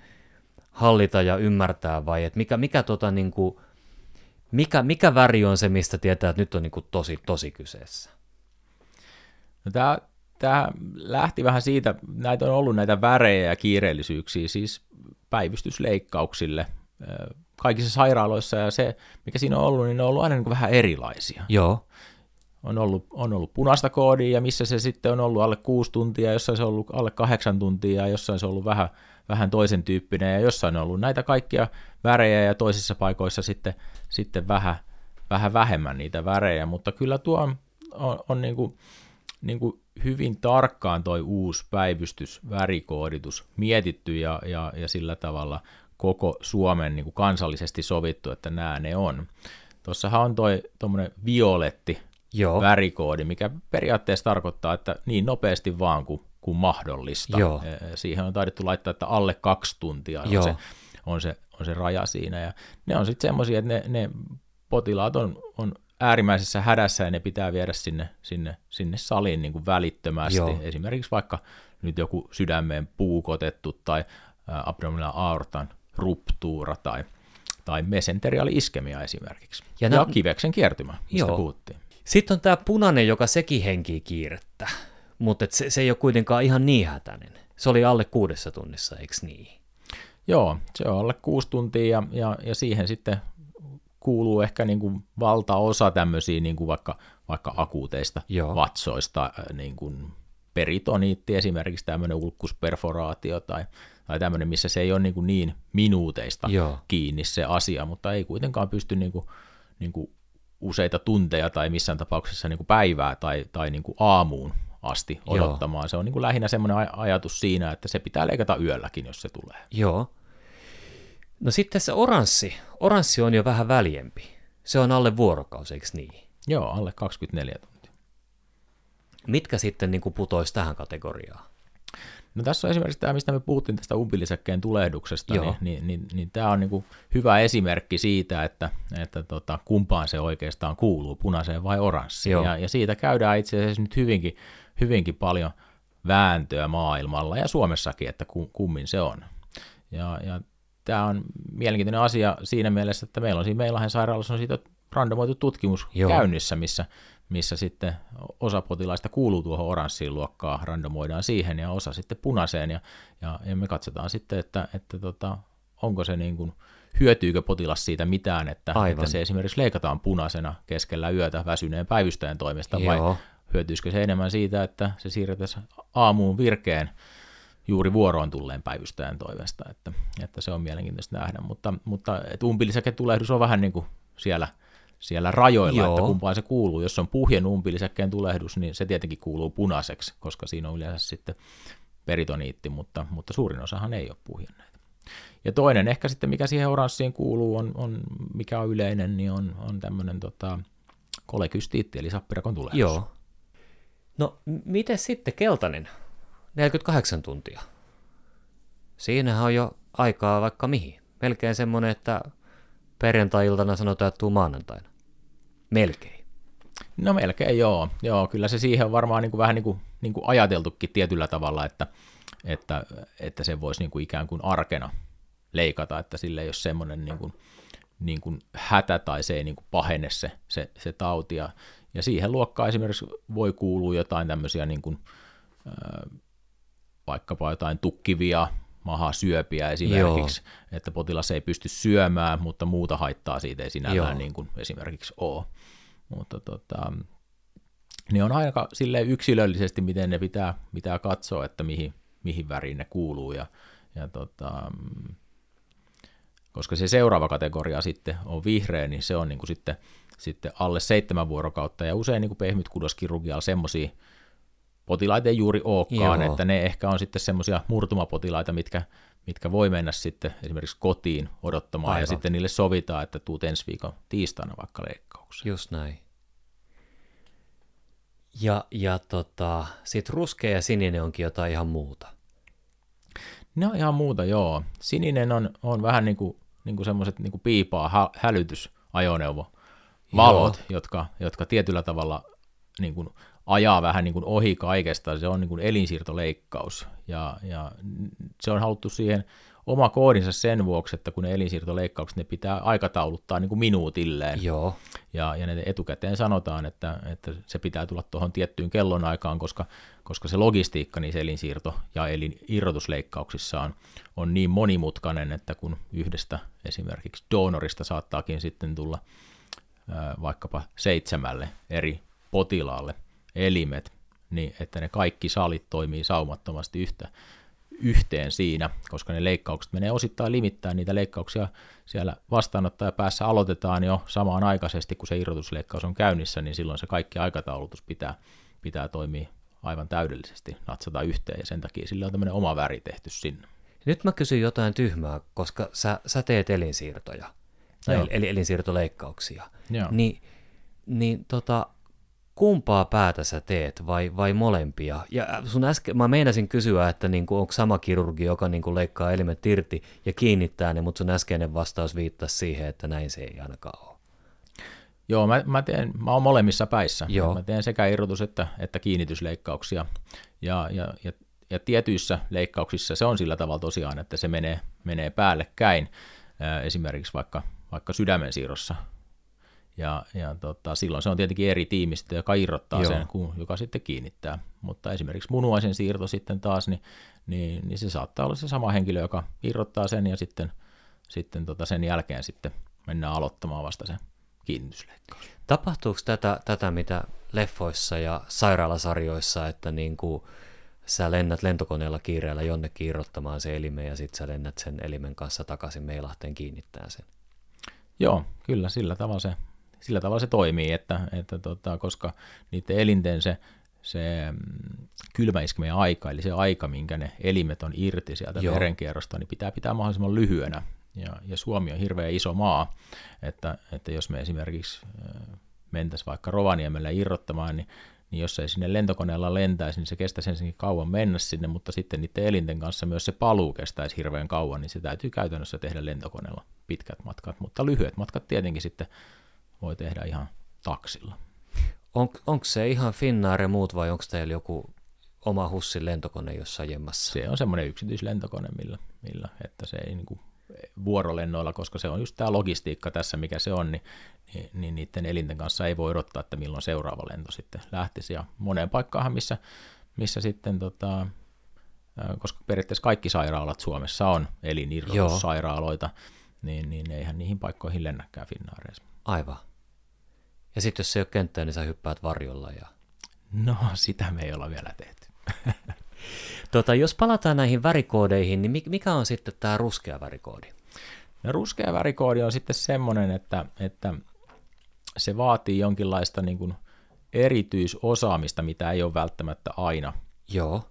hallita ja ymmärtää vai että mikä, mikä, tota, niin kuin, mikä, mikä väri on se, mistä tietää, että nyt on niin kuin tosi, tosi kyseessä? No tämä, tämä lähti vähän siitä, näitä on ollut näitä värejä ja kiireellisyyksiä, siis päivystysleikkauksille kaikissa sairaaloissa, ja se, mikä siinä on ollut, niin ne on ollut aina niin vähän erilaisia. Joo. On ollut, on ollut punaista koodia, ja missä se sitten on ollut alle kuusi tuntia, jossain se on ollut alle kahdeksan tuntia, ja jossain se on ollut vähän, vähän toisen tyyppinen, ja jossain on ollut näitä kaikkia värejä, ja toisissa paikoissa sitten, sitten vähän, vähän vähemmän niitä värejä, mutta kyllä tuo on, on, on niin kuin, niin kuin hyvin tarkkaan toi uusi päivystys, värikooditus mietitty ja, ja, ja sillä tavalla koko Suomen niin kuin kansallisesti sovittu, että nämä ne on. Tuossahan on toi tuommoinen violetti Joo. värikoodi, mikä periaatteessa tarkoittaa, että niin nopeasti vaan kuin, kuin mahdollista. Joo. Siihen on taidettu laittaa, että alle kaksi tuntia on se, on, se, on se raja siinä. Ja ne on sitten semmoisia, että ne, ne potilaat on, on äärimmäisessä hädässä ja ne pitää viedä sinne, sinne, sinne saliin niin kuin välittömästi. Joo. Esimerkiksi vaikka nyt joku sydämeen puukotettu tai abdominal aortan ruptuura tai, tai mesenteriaali iskemia esimerkiksi. Ja, ja kiveksen kiertymä, mistä joo. puhuttiin. Sitten on tämä punainen, joka sekin henkii kiirettä, mutta se, se ei ole kuitenkaan ihan niin hätäinen. Se oli alle kuudessa tunnissa, eikö niin? Joo, se on alle kuusi tuntia ja, ja, ja siihen sitten kuuluu ehkä niin kuin valtaosa tämmöisiä niin kuin vaikka, vaikka akuuteista Joo. vatsoista, äh, niin kuin peritoniitti esimerkiksi tämmöinen ulkusperforaatio tai, tai tämmöinen, missä se ei ole niin, kuin niin minuuteista Joo. kiinni se asia, mutta ei kuitenkaan pysty niin kuin, niin kuin useita tunteja tai missään tapauksessa niin kuin päivää tai, tai niin kuin aamuun asti odottamaan. Joo. Se on niin kuin lähinnä semmoinen ajatus siinä, että se pitää leikata yölläkin, jos se tulee. Joo. No sitten se oranssi. Oranssi on jo vähän väljempi. Se on alle vuorokausi, eikö niin? Joo, alle 24 tuntia. Mitkä sitten niin putoisi tähän kategoriaan? No tässä on esimerkiksi tämä, mistä me puhuttiin tästä umpilisäkkeen tulehduksesta, niin, niin, niin, niin tämä on niin kuin hyvä esimerkki siitä, että, että tota, kumpaan se oikeastaan kuuluu, punaiseen vai oranssiin. Ja, ja siitä käydään itse asiassa nyt hyvinkin, hyvinkin paljon vääntöä maailmalla ja Suomessakin, että kummin se on. Ja, ja tämä on mielenkiintoinen asia siinä mielessä, että meillä on siinä Meilahden sairaalassa on siitä randomoitu tutkimus Joo. käynnissä, missä, missä sitten osa potilaista kuuluu tuohon oranssiin luokkaan, randomoidaan siihen ja osa sitten punaiseen ja, ja, ja me katsotaan sitten, että, että tota, onko se niin kuin, hyötyykö potilas siitä mitään, että, että se esimerkiksi leikataan punaisena keskellä yötä väsyneen päivystäjän toimesta Joo. vai hyötyisikö se enemmän siitä, että se siirretään aamuun virkeen juuri vuoroon tulleen päivystäjän toivesta, että, että se on mielenkiintoista nähdä, mutta, mutta umpilisäketulehdus on vähän niin kuin siellä, siellä rajoilla, Joo. että kumpaan se kuuluu. Jos on puhjen umpilisäkkeen tulehdus, niin se tietenkin kuuluu punaiseksi, koska siinä on yleensä sitten peritoniitti, mutta, mutta suurin osahan ei ole puhjenneita. Ja toinen ehkä sitten, mikä siihen oranssiin kuuluu, on, on mikä on yleinen, niin on, on tämmöinen tota, kolekystiitti, eli sappirakon tulehdus. Joo. No, miten sitten keltainen 48 tuntia. Siinähän on jo aikaa vaikka mihin. Melkein semmoinen, että perjantai-iltana sanotaan, että tuu maanantaina. Melkein. No melkein joo. Joo, kyllä se siihen on varmaan niin kuin vähän niin kuin, niin kuin ajateltukin tietyllä tavalla, että, että, että se voisi niin kuin ikään kuin arkena leikata, että sille ei ole semmoinen niin kuin, niin kuin hätä tai se ei niin kuin pahene se, se, se tauti. Ja, ja siihen luokkaan esimerkiksi voi kuulua jotain tämmöisiä niin kuin, vaikkapa jotain tukkivia mahasyöpiä esimerkiksi, Joo. että potilas ei pysty syömään, mutta muuta haittaa siitä ei sinällään niin kuin esimerkiksi ole. Mutta tota, niin on aika sille yksilöllisesti, miten ne pitää, pitää katsoa, että mihin, mihin väriin ne kuuluu. Ja, ja tota, koska se seuraava kategoria sitten on vihreä, niin se on niin kuin sitten, sitten alle seitsemän vuorokautta, ja usein niin pehmytkudoskirurgialla semmoisia potilaita ei juuri olekaan, Joo. että ne ehkä on sitten semmoisia murtumapotilaita, mitkä, mitkä voi mennä sitten esimerkiksi kotiin odottamaan Aivan. ja sitten niille sovitaan, että tuut ensi viikon tiistaina vaikka leikkaukseen. Just näin. Ja, ja tota, sitten ruskea ja sininen onkin jotain ihan muuta. Ne on ihan muuta, joo. Sininen on, on vähän niin kuin, niin kuin semmoiset niin kuin piipaa hä- hälytysajoneuvo valot, jotka, jotka tietyllä tavalla niin kuin ajaa vähän niin kuin ohi kaikesta, se on niin kuin elinsiirtoleikkaus, ja, ja se on haluttu siihen oma koodinsa sen vuoksi, että kun ne elinsiirtoleikkaukset, ne pitää aikatauluttaa niin kuin minuutilleen. Joo. Ja, ja ne etukäteen sanotaan, että, että se pitää tulla tuohon tiettyyn kellonaikaan, koska, koska se logistiikka niissä elinsiirto- ja elinirrotusleikkauksissa on, on niin monimutkainen, että kun yhdestä esimerkiksi donorista saattaakin sitten tulla ää, vaikkapa seitsemälle eri potilaalle elimet, niin että ne kaikki salit toimii saumattomasti yhtä, yhteen siinä, koska ne leikkaukset menee osittain limittäin, niitä leikkauksia siellä vastaanottaja päässä aloitetaan jo samaan aikaisesti, kun se irrotusleikkaus on käynnissä, niin silloin se kaikki aikataulutus pitää, pitää toimia aivan täydellisesti, natsata yhteen, ja sen takia sillä on tämmöinen oma väri tehty sinne. Nyt mä kysyn jotain tyhmää, koska sä, sä teet elinsiirtoja, eli elinsiirtoleikkauksia, Joo. niin, niin tota, kumpaa päätä sä teet vai, vai molempia? Ja sun äsken, mä meinasin kysyä, että niinku, onko sama kirurgi, joka niinku leikkaa elimet irti ja kiinnittää ne, mutta sun äskeinen vastaus viittasi siihen, että näin se ei ainakaan ole. Joo, mä, mä, teen, mä oon molemmissa päissä. Joo. Mä teen sekä irrotus- että, että kiinnitysleikkauksia. Ja, ja, ja, ja tietyissä leikkauksissa se on sillä tavalla tosiaan, että se menee, menee päällekkäin. Esimerkiksi vaikka, vaikka sydämen siirrossa ja, ja tota, silloin se on tietenkin eri tiimistä, joka irrottaa Joo. sen, kun, joka sitten kiinnittää. Mutta esimerkiksi munuaisen siirto sitten taas, niin, niin, niin se saattaa olla se sama henkilö, joka irrottaa sen ja sitten, sitten tota sen jälkeen sitten mennään aloittamaan vasta se kiinnitysleikkaus. Tapahtuuko tätä, tätä mitä leffoissa ja sairaalasarjoissa, että niin kuin sä lennät lentokoneella kiireellä jonnekin irrottamaan se elimen ja sitten sä lennät sen elimen kanssa takaisin Meilahteen kiinnittää sen? Joo, kyllä sillä tavalla se sillä tavalla se toimii, että, että tota, koska niiden elinten se, se mm, kylmäiskemien aika, eli se aika, minkä ne elimet on irti sieltä Joo. verenkierrosta, niin pitää pitää mahdollisimman lyhyenä. Ja, ja Suomi on hirveän iso maa, että, että jos me esimerkiksi mentäisiin vaikka Rovaniemellä irrottamaan, niin, niin jos ei sinne lentokoneella lentäisi, niin se kestäisi ensinnäkin kauan mennä sinne, mutta sitten niiden elinten kanssa myös se paluu kestäisi hirveän kauan, niin se täytyy käytännössä tehdä lentokoneella pitkät matkat, mutta lyhyet matkat tietenkin sitten voi tehdä ihan taksilla. On, onko se ihan Finnair ja muut vai onko teillä joku oma hussin lentokone jossain jemmassa? Se on semmoinen yksityislentokone, millä, millä että se ei niin kuin vuorolennoilla, koska se on just tämä logistiikka tässä, mikä se on, niin, niin, niin niiden elinten kanssa ei voi odottaa, että milloin seuraava lento sitten lähtisi. Ja moneen paikkaan, missä, missä sitten, tota, koska periaatteessa kaikki sairaalat Suomessa on elinirrotussairaaloita, niin, niin eihän niihin paikkoihin lennäkään Finnaareissa. Aivan. Ja sitten jos se ei ole kenttää, niin sä hyppäät varjolla. Ja... No, sitä me ei olla vielä tehty. tota, jos palataan näihin värikoodeihin, niin mikä on sitten tämä ruskea värikoodi? No, ruskea värikoodi on sitten semmoinen, että, että se vaatii jonkinlaista niin kuin erityisosaamista, mitä ei ole välttämättä aina, Joo.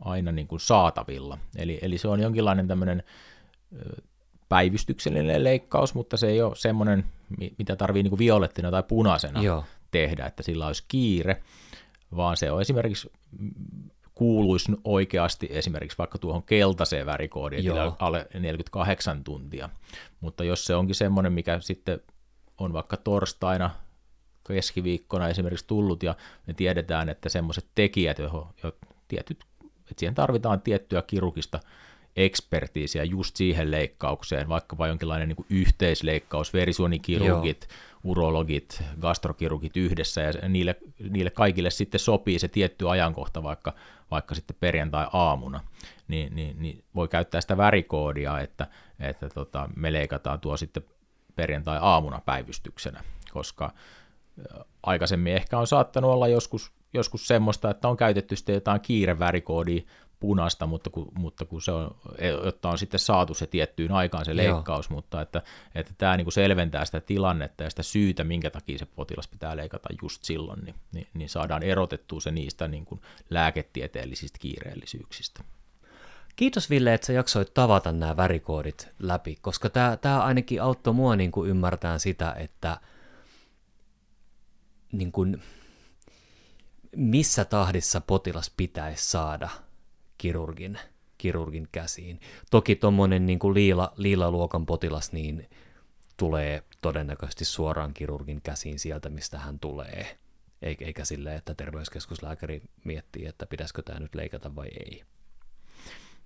aina niin kuin saatavilla. Eli, eli se on jonkinlainen tämmöinen päivystyksellinen leikkaus, mutta se ei ole semmoinen, mitä tarvii niin violettina tai punaisena Joo. tehdä, että sillä olisi kiire, vaan se on esimerkiksi kuuluisi oikeasti esimerkiksi vaikka tuohon keltaiseen värikoodiin, eli alle 48 tuntia. Mutta jos se onkin semmoinen, mikä sitten on vaikka torstaina, keskiviikkona esimerkiksi tullut, ja me tiedetään, että semmoiset tekijät, jo, jo tietyt, että siihen tarvitaan tiettyä kirurgista ekspertiisiä just siihen leikkaukseen, vaikkapa jonkinlainen niin kuin yhteisleikkaus, verisuonikirurgit, Joo. urologit, gastrokirurgit yhdessä, ja niille, niille kaikille sitten sopii se tietty ajankohta, vaikka, vaikka sitten perjantai-aamuna, niin, niin, niin voi käyttää sitä värikoodia, että, että tota, me leikataan tuo sitten perjantai-aamuna päivystyksenä, koska aikaisemmin ehkä on saattanut olla joskus, joskus semmoista, että on käytetty sitten jotain kiirevärikoodia punaista, mutta kun, mutta kun se on, jotta on sitten saatu se tiettyyn aikaan se leikkaus, Joo. mutta että, että tämä niin kuin selventää sitä tilannetta ja sitä syytä, minkä takia se potilas pitää leikata just silloin, niin, niin, niin saadaan erotettua se niistä niin kuin lääketieteellisistä kiireellisyyksistä. Kiitos Ville, että sä jaksoit tavata nämä värikoodit läpi, koska tämä, tämä ainakin auttoi mua niin kuin ymmärtää sitä, että niin kuin, missä tahdissa potilas pitäisi saada – kirurgin, kirurgin käsiin. Toki tuommoinen niin kuin liila, liila-luokan potilas niin tulee todennäköisesti suoraan kirurgin käsiin sieltä, mistä hän tulee, eikä silleen, että terveyskeskuslääkäri miettii, että pitäisikö tämä nyt leikata vai ei.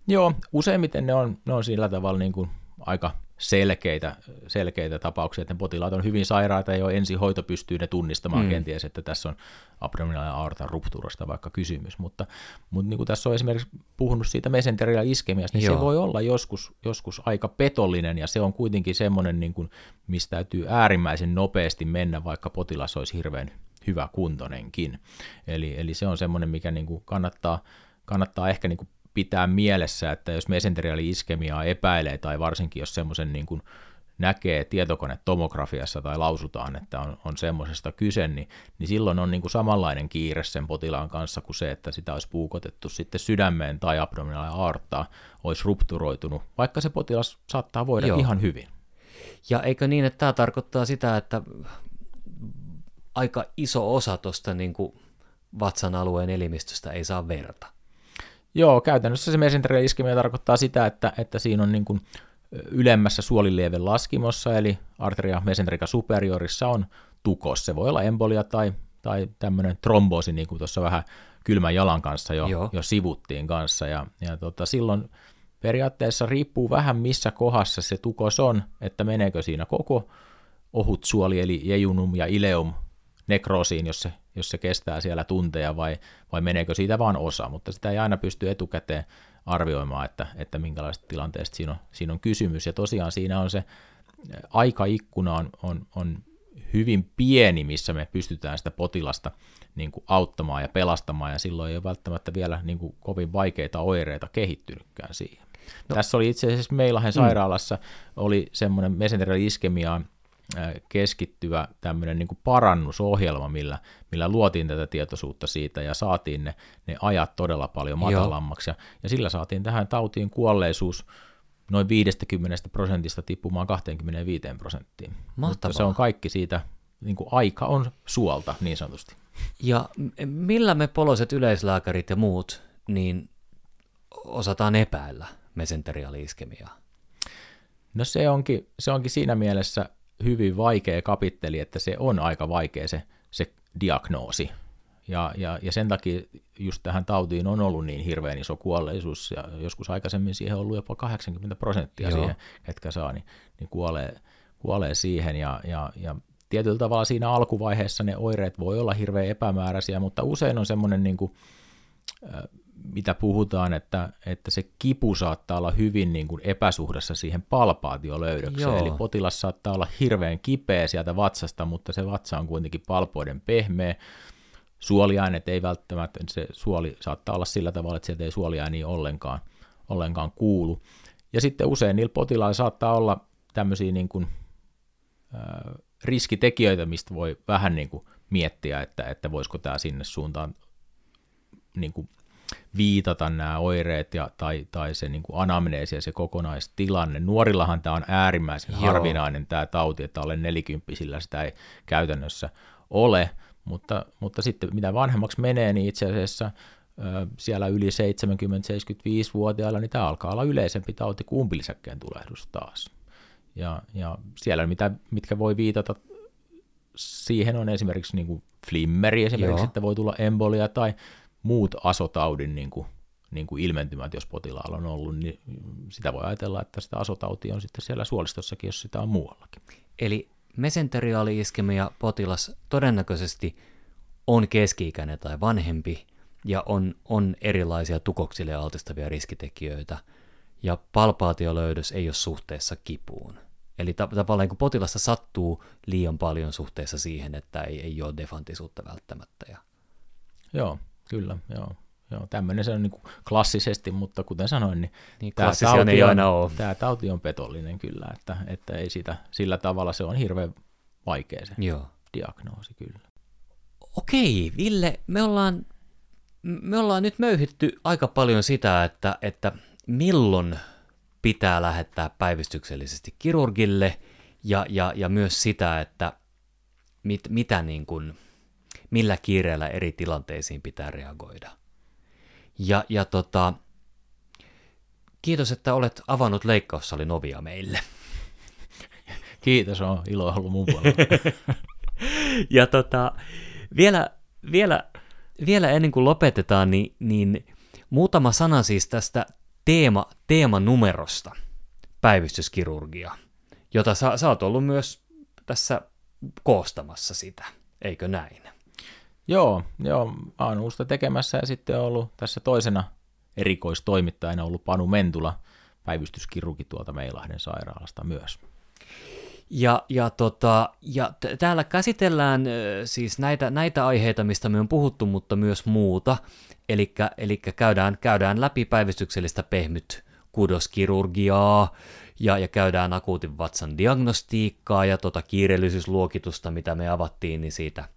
Joo, useimmiten ne on, ne on sillä tavalla niin kuin aika selkeitä, selkeitä tapauksia, että ne potilaat on hyvin sairaita ja jo ensihoito pystyy ne tunnistamaan mm. kenties, että tässä on abdominaalinen aortan rupturasta vaikka kysymys, mutta, mutta niin kuin tässä on esimerkiksi puhunut siitä mesenteriä iskemiasta, niin Joo. se voi olla joskus, joskus aika petollinen ja se on kuitenkin semmoinen, niin kuin, mistä täytyy äärimmäisen nopeasti mennä, vaikka potilas olisi hirveän hyvä kuntonenkin. Eli, eli se on semmoinen, mikä niin kuin kannattaa, kannattaa ehkä niin kuin pitää mielessä, että jos mesenteriaali-iskemiaa epäilee tai varsinkin jos semmoisen niin kuin näkee tietokonetomografiassa tai lausutaan, että on, on semmoisesta kyse, niin, niin silloin on niin kuin samanlainen kiire sen potilaan kanssa kuin se, että sitä olisi puukotettu sitten sydämeen tai abdominaali aortaa, olisi rupturoitunut, vaikka se potilas saattaa voida Joo. ihan hyvin. Ja eikö niin, että tämä tarkoittaa sitä, että aika iso osa tuosta niin vatsan alueen elimistöstä ei saa verta? Joo, käytännössä se mesenterian iskemia tarkoittaa sitä, että, että siinä on niin kuin ylemmässä suolilieven laskimossa, eli arteria mesenterica superiorissa on tukos. Se voi olla embolia tai, tai tämmöinen tromboosi, niin kuin tuossa vähän kylmän jalan kanssa jo, jo sivuttiin kanssa. Ja, ja tota, silloin periaatteessa riippuu vähän missä kohdassa se tukos on, että meneekö siinä koko ohut suoli, eli jejunum ja ileum nekroosiin, jos se, jos se kestää siellä tunteja, vai, vai meneekö siitä vain osa, mutta sitä ei aina pysty etukäteen arvioimaan, että, että minkälaista tilanteesta siinä on, siinä on kysymys, ja tosiaan siinä on se aikaikkuna on, on, on hyvin pieni, missä me pystytään sitä potilasta niin kuin auttamaan ja pelastamaan, ja silloin ei ole välttämättä vielä niin kuin kovin vaikeita oireita kehittynytkään siihen. No. Tässä oli itse asiassa Meilahen mm. sairaalassa oli semmoinen mesenterial iskemiaan keskittyvä tämmöinen niin parannusohjelma, millä, millä luotiin tätä tietoisuutta siitä ja saatiin ne, ne ajat todella paljon matalammaksi. Ja, ja sillä saatiin tähän tautiin kuolleisuus noin 50 prosentista tippumaan 25 prosenttiin. Mahtavaa. Mutta se on kaikki siitä, niin kuin aika on suolta niin sanotusti. Ja millä me poloiset yleislääkärit ja muut niin osataan epäillä mesenteriaaliiskemiaa? No se onkin, se onkin siinä mielessä hyvin vaikea kapitteli, että se on aika vaikea se, se diagnoosi. Ja, ja, ja sen takia just tähän tautiin on ollut niin hirveän iso kuolleisuus, ja joskus aikaisemmin siihen on ollut jopa 80 prosenttia Joo. siihen, ketkä saa, niin, niin kuolee, kuolee siihen. Ja, ja, ja tietyllä tavalla siinä alkuvaiheessa ne oireet voi olla hirveän epämääräisiä, mutta usein on semmoinen niin kuin, mitä puhutaan, että, että se kipu saattaa olla hyvin niin kuin epäsuhdassa siihen palpaatiolöydökseen, Joo. eli potilas saattaa olla hirveän kipeä sieltä vatsasta, mutta se vatsa on kuitenkin palpoiden pehmeä, suoliaineet ei välttämättä, se suoli saattaa olla sillä tavalla, että sieltä ei suoliaini ollenkaan, ollenkaan kuulu. Ja sitten usein niillä potilailla saattaa olla tämmöisiä niin kuin, äh, riskitekijöitä, mistä voi vähän niin kuin miettiä, että, että voisiko tämä sinne suuntaan niin kuin viitata nämä oireet ja, tai, tai se niin kuin anamneesi ja se kokonaistilanne. Nuorillahan tämä on äärimmäisen Joo. harvinainen tämä tauti, että alle nelikymppisillä sitä ei käytännössä ole, mutta, mutta sitten mitä vanhemmaksi menee, niin itse asiassa siellä yli 70-75-vuotiailla, niin tämä alkaa olla yleisempi tauti kuin umpilisäkkeen tulehdus taas. Ja, ja siellä, mitä, mitkä voi viitata siihen on esimerkiksi niin kuin flimmeri, esimerkiksi, Joo. että voi tulla embolia tai muut asotaudin niin kuin, niin kuin ilmentymät, jos potilaalla on ollut, niin sitä voi ajatella, että sitä asotautia on sitten siellä suolistossakin, jos sitä on muuallakin. Eli mesenteriaali-iskemia potilas todennäköisesti on keski-ikäinen tai vanhempi ja on, on erilaisia tukoksille altistavia riskitekijöitä ja palpaatiolöydös ei ole suhteessa kipuun. Eli tavallaan kun potilasta sattuu liian paljon suhteessa siihen, että ei, ei ole defantisuutta välttämättä. Ja... Joo, Kyllä, joo. Joo, tämmöinen se on niin klassisesti, mutta kuten sanoin, niin, niin tämä, tauti ei on, aina ole. tämä tauti on petollinen kyllä, että, että ei sitä, sillä tavalla se on hirveän vaikea se Joo. diagnoosi kyllä. Okei, Ville, me ollaan, me ollaan nyt möyhitty aika paljon sitä, että, että milloin pitää lähettää päivystyksellisesti kirurgille ja, ja, ja myös sitä, että mit, mitä niin kuin, millä kiireellä eri tilanteisiin pitää reagoida. Ja, ja tota, kiitos, että olet avannut leikkaussalin ovia meille. Kiitos, on ilo ollut mun puolella. ja tota, vielä, vielä, vielä ennen kuin lopetetaan, niin, niin muutama sana siis tästä teema, teemanumerosta päivystyskirurgia, jota sä, sä oot ollut myös tässä koostamassa sitä, eikö näin? Joo, joo, sitä tekemässä ja sitten on ollut tässä toisena erikoistoimittajana ollut Panu Mentula, päivystyskirurgi tuolta Meilahden sairaalasta myös. Ja, ja, tota, ja t- täällä käsitellään siis näitä, näitä aiheita, mistä me on puhuttu, mutta myös muuta. Eli käydään, käydään läpi päivystyksellistä pehmyt kudoskirurgiaa ja, ja käydään akuutin vatsan diagnostiikkaa ja tota kiireellisyysluokitusta, mitä me avattiin, niin siitä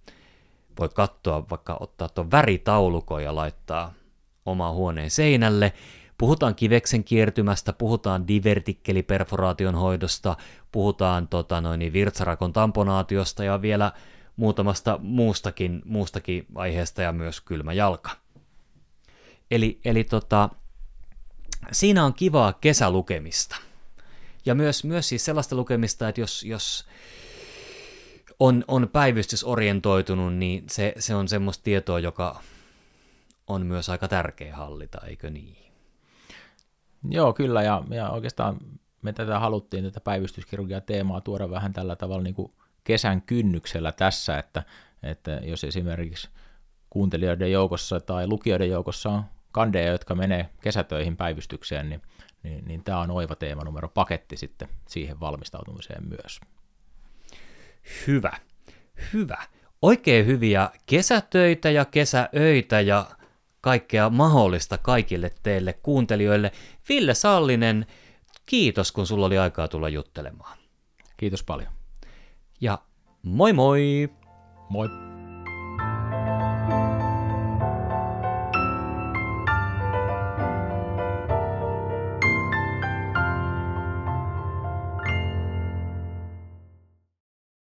voi katsoa, vaikka ottaa tuon väritaulukon ja laittaa omaan huoneen seinälle. Puhutaan kiveksen kiertymästä, puhutaan divertikkeliperforaation hoidosta, puhutaan tota, noin, virtsarakon tamponaatiosta ja vielä muutamasta muustakin, muustakin aiheesta ja myös kylmä jalka. Eli, eli tota, siinä on kivaa kesälukemista. Ja myös, myös siis sellaista lukemista, että jos, jos on, on päivystysorientoitunut, niin se, se on semmoista tietoa, joka on myös aika tärkeä hallita, eikö niin? Joo, kyllä, ja, ja oikeastaan me tätä haluttiin, tätä päivystyskirurgia teemaa tuoda vähän tällä tavalla niin kuin kesän kynnyksellä tässä, että, että jos esimerkiksi kuuntelijoiden joukossa tai lukijoiden joukossa on kandeja, jotka menee kesätöihin päivystykseen, niin, niin, niin tämä on oiva teemanumero paketti sitten siihen valmistautumiseen myös. Hyvä, hyvä. Oikein hyviä kesätöitä ja kesäöitä ja kaikkea mahdollista kaikille teille kuuntelijoille. Ville Sallinen, kiitos kun sulla oli aikaa tulla juttelemaan. Kiitos paljon. Ja moi moi! Moi!